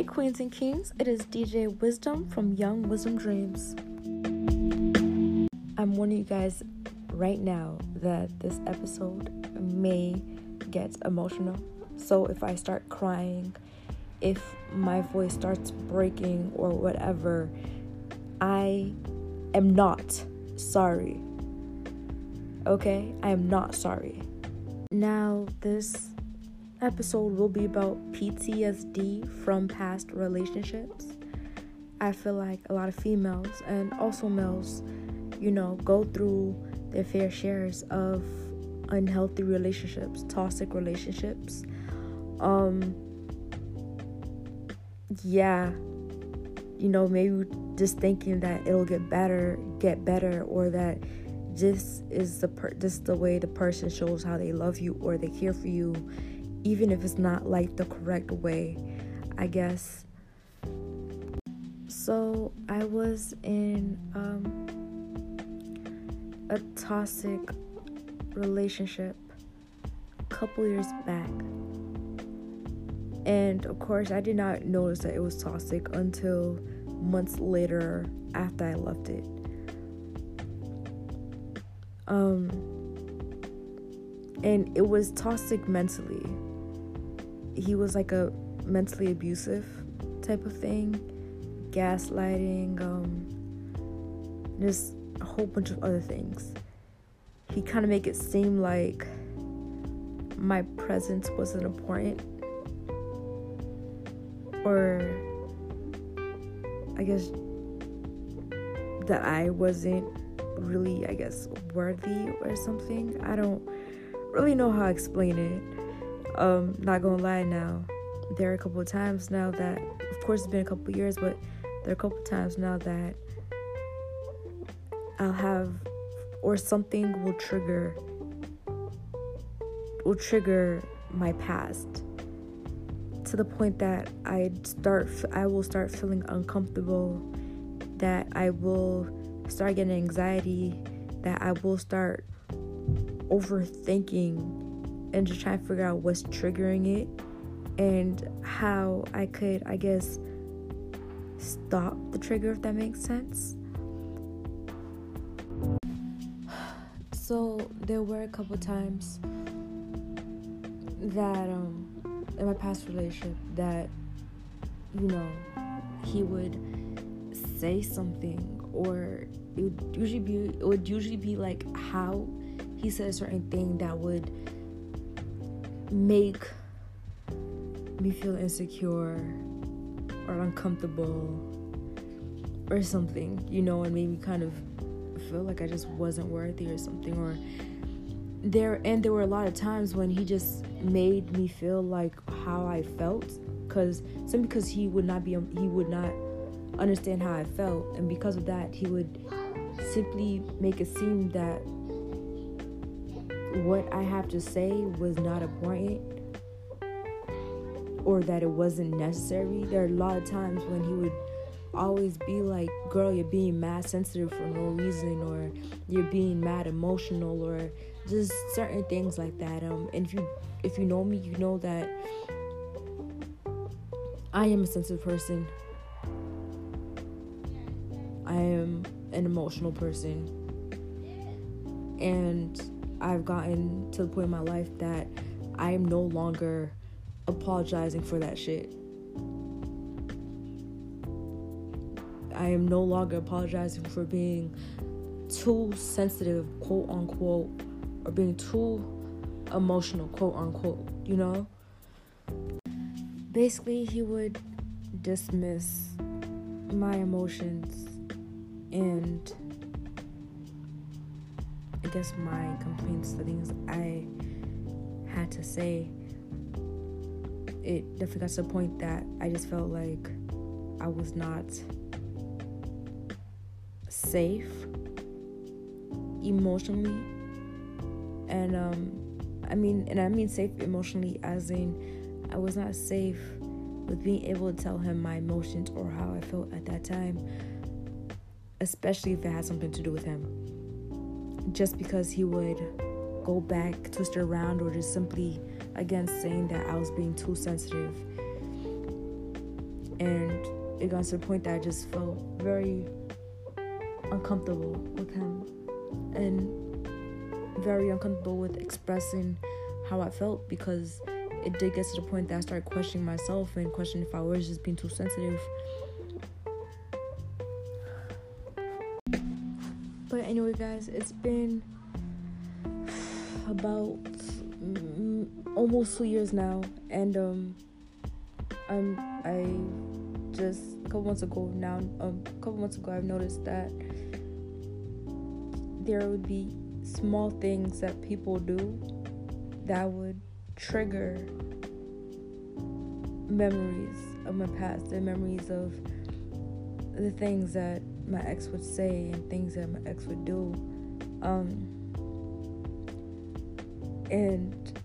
Hi, Queens and Kings. It is DJ Wisdom from Young Wisdom Dreams. I'm warning you guys right now that this episode may get emotional. So if I start crying, if my voice starts breaking or whatever, I am not sorry. Okay? I am not sorry. Now, this episode will be about PTSD from past relationships. I feel like a lot of females and also males, you know, go through their fair shares of unhealthy relationships, toxic relationships. Um yeah, you know, maybe just thinking that it'll get better, get better or that this is the per- this is the way the person shows how they love you or they care for you even if it's not like the correct way, I guess. So I was in um, a toxic relationship a couple years back. And of course, I did not notice that it was toxic until months later after I left it. Um, and it was toxic mentally he was like a mentally abusive type of thing, gaslighting, um, just a whole bunch of other things. He kind of make it seem like my presence wasn't important, or I guess that I wasn't really, I guess, worthy or something. I don't really know how to explain it um, not gonna lie now, there are a couple of times now that, of course, it's been a couple years, but there are a couple of times now that I'll have, or something will trigger, will trigger my past to the point that I start, I will start feeling uncomfortable, that I will start getting anxiety, that I will start overthinking and just trying to figure out what's triggering it and how I could, I guess, stop the trigger if that makes sense. So there were a couple times that um in my past relationship that you know he would say something or it would usually be it would usually be like how he said a certain thing that would make me feel insecure or uncomfortable or something, you know, and made me kind of feel like I just wasn't worthy or something or there and there were a lot of times when he just made me feel like how I felt cuz simply because he would not be he would not understand how I felt and because of that he would simply make it seem that what I have to say was not important or that it wasn't necessary. There are a lot of times when he would always be like, Girl, you're being mad sensitive for no reason, or you're being mad emotional, or just certain things like that. Um, and if you if you know me, you know that I am a sensitive person. I am an emotional person. And I've gotten to the point in my life that I am no longer apologizing for that shit. I am no longer apologizing for being too sensitive, quote unquote, or being too emotional, quote unquote, you know? Basically, he would dismiss my emotions and guess my complaints, the things I had to say, it definitely got to the point that I just felt like I was not safe emotionally. And um, I mean, and I mean safe emotionally as in I was not safe with being able to tell him my emotions or how I felt at that time, especially if it had something to do with him just because he would go back, twist around, or just simply, again, saying that I was being too sensitive. and it got to the point that I just felt very uncomfortable with him and very uncomfortable with expressing how I felt because it did get to the point that I started questioning myself and questioning if I was just being too sensitive. Anyway, guys, it's been about almost two years now, and um, I'm I just a couple months ago now, um, a couple months ago, I've noticed that there would be small things that people do that would trigger memories of my past and memories of the things that my ex would say and things that my ex would do. Um, and,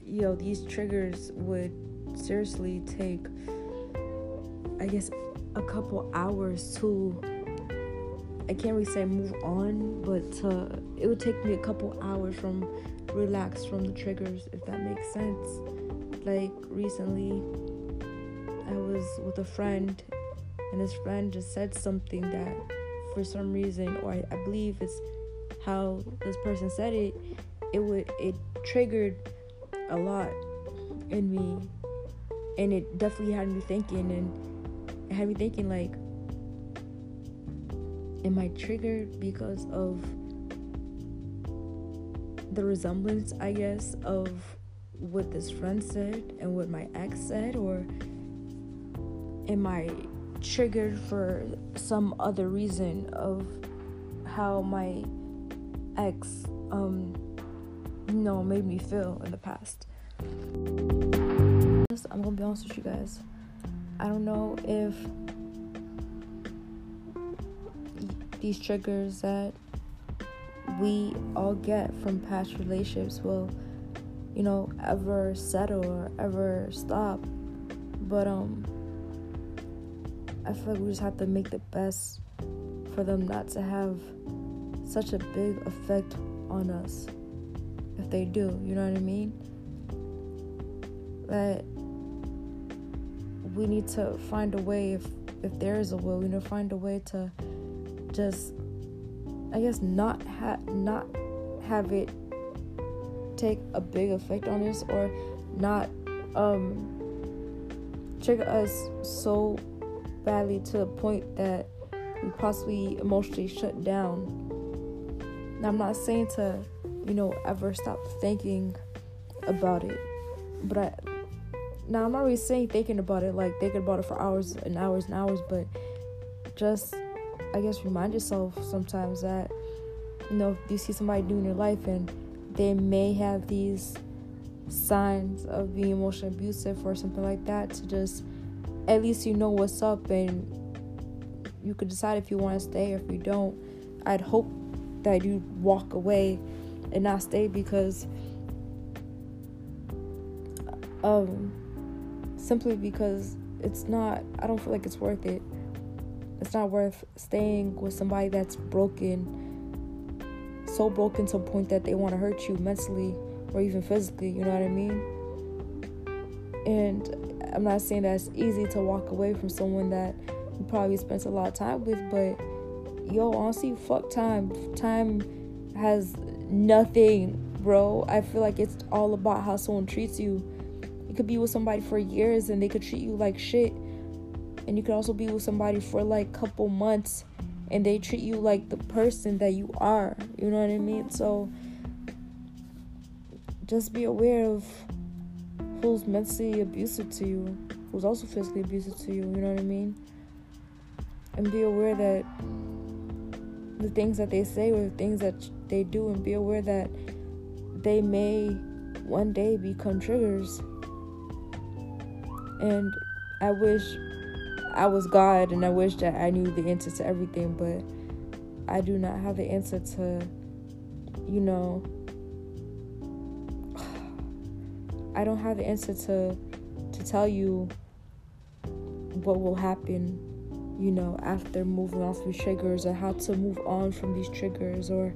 you know, these triggers would seriously take, I guess, a couple hours to I can't really say move on, but it would take me a couple hours from relax from the triggers, if that makes sense. Like recently, I was with a friend, and this friend just said something that, for some reason, or I, I believe it's how this person said it, it would it triggered a lot in me, and it definitely had me thinking, and it had me thinking like am I triggered because of the resemblance, I guess, of what this friend said and what my ex said, or am I triggered for some other reason of how my ex, um, you know, made me feel in the past? I'm gonna be honest with you guys. I don't know if these triggers that we all get from past relationships will you know ever settle or ever stop but um i feel like we just have to make the best for them not to have such a big effect on us. If they do you know what i mean? That we need to find a way if if there is a will we need to find a way to just I guess not have not have it take a big effect on us or not um trigger us so badly to the point that we possibly emotionally shut down. Now I'm not saying to, you know, ever stop thinking about it. But I now I'm not really saying thinking about it like thinking about it for hours and hours and hours, but just I guess remind yourself sometimes that you know if you see somebody new in your life and they may have these signs of being emotionally abusive or something like that to just at least you know what's up and you could decide if you want to stay or if you don't. I'd hope that you walk away and not stay because um simply because it's not I don't feel like it's worth it it's not worth staying with somebody that's broken, so broken to a point that they want to hurt you mentally or even physically, you know what I mean? And I'm not saying that it's easy to walk away from someone that you probably spent a lot of time with, but yo, honestly, fuck time. Time has nothing, bro. I feel like it's all about how someone treats you. You could be with somebody for years and they could treat you like shit and you could also be with somebody for like a couple months and they treat you like the person that you are you know what i mean so just be aware of who's mentally abusive to you who's also physically abusive to you you know what i mean? And be aware that the things that they say or the things that they do and be aware that they may one day become triggers. And i wish I was God and I wish that I knew the answer to everything, but I do not have the answer to, you know, I don't have the answer to to tell you what will happen, you know, after moving off these triggers or how to move on from these triggers or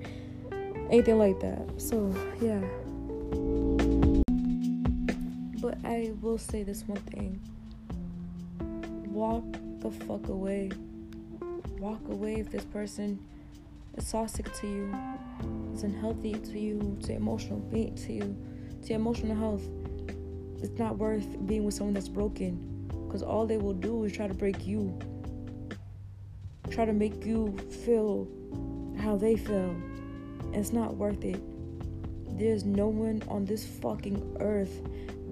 anything like that. So, yeah. But I will say this one thing walk the fuck away. Walk away if this person is toxic to you, is unhealthy to you, to emotional being to you, to emotional health. It's not worth being with someone that's broken because all they will do is try to break you, try to make you feel how they feel. And it's not worth it. There's no one on this fucking earth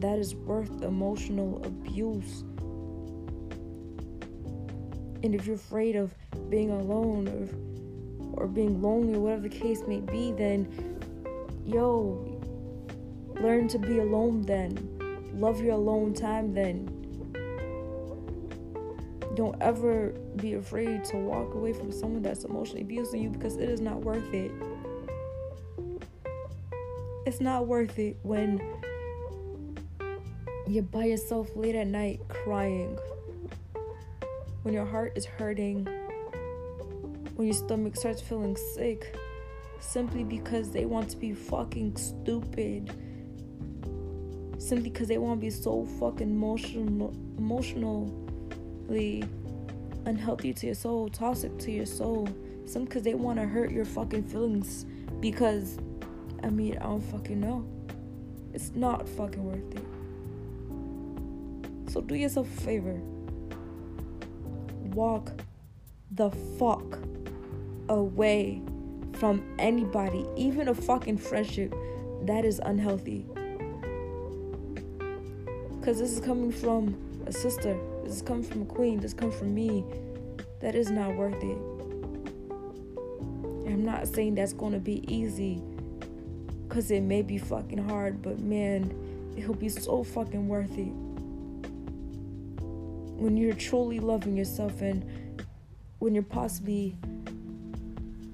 that is worth emotional abuse. And if you're afraid of being alone or or being lonely or whatever the case may be, then yo, learn to be alone then. Love your alone time then. Don't ever be afraid to walk away from someone that's emotionally abusing you because it is not worth it. It's not worth it when you're by yourself late at night crying when your heart is hurting, when your stomach starts feeling sick, simply because they want to be fucking stupid. Simply because they want to be so fucking emotional, emotionally unhealthy to your soul, toxic to your soul. Some because they want to hurt your fucking feelings. Because, I mean, I don't fucking know. It's not fucking worth it. So do yourself a favor walk the fuck away from anybody, even a fucking friendship that is unhealthy. Because this is coming from a sister, this is coming from a queen, this comes from me. That is not worth it. I'm not saying that's going to be easy because it may be fucking hard, but man, it'll be so fucking worth it when you're truly loving yourself and when you're possibly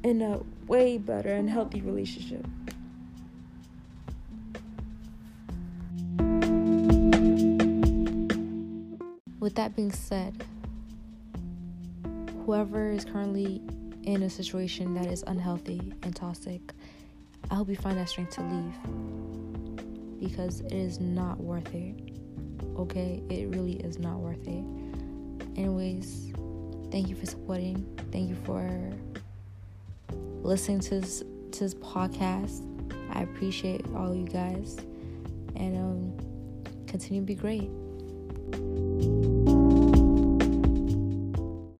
in a way better and healthy relationship. With that being said, whoever is currently in a situation that is unhealthy and toxic, I hope you find that strength to leave because it is not worth it. Okay? It really is not worth it anyways, thank you for supporting. Thank you for listening to this, to this podcast. I appreciate all you guys. And um, continue to be great.